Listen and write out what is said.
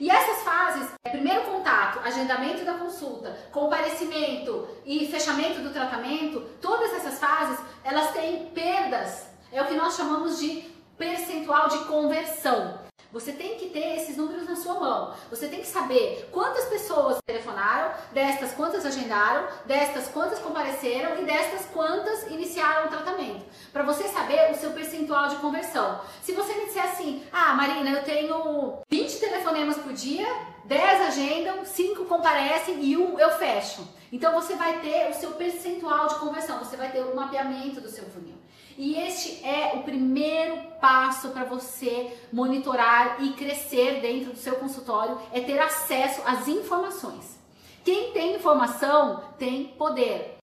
E essas fases, é, primeiro contato, agendamento da consulta, comparecimento e fechamento do tratamento, todas essas fases, elas têm perdas. É o que nós chamamos de percentual de conversão. Você tem que ter esses números na sua mão. Você tem que saber quantas pessoas telefonaram, destas quantas agendaram, destas quantas compareceram e destas quantas iniciaram o tratamento. Para você saber o seu percentual de conversão. Se você me disser assim, ah, Marina, eu tenho 20 telefonemas por dia, 10 agendam, 5 comparecem e um eu fecho. Então você vai ter o seu percentual de conversão, você vai ter o mapeamento do seu funil. E este é o primeiro passo para você monitorar e crescer dentro do seu consultório, é ter acesso às informações. Quem tem informação tem poder.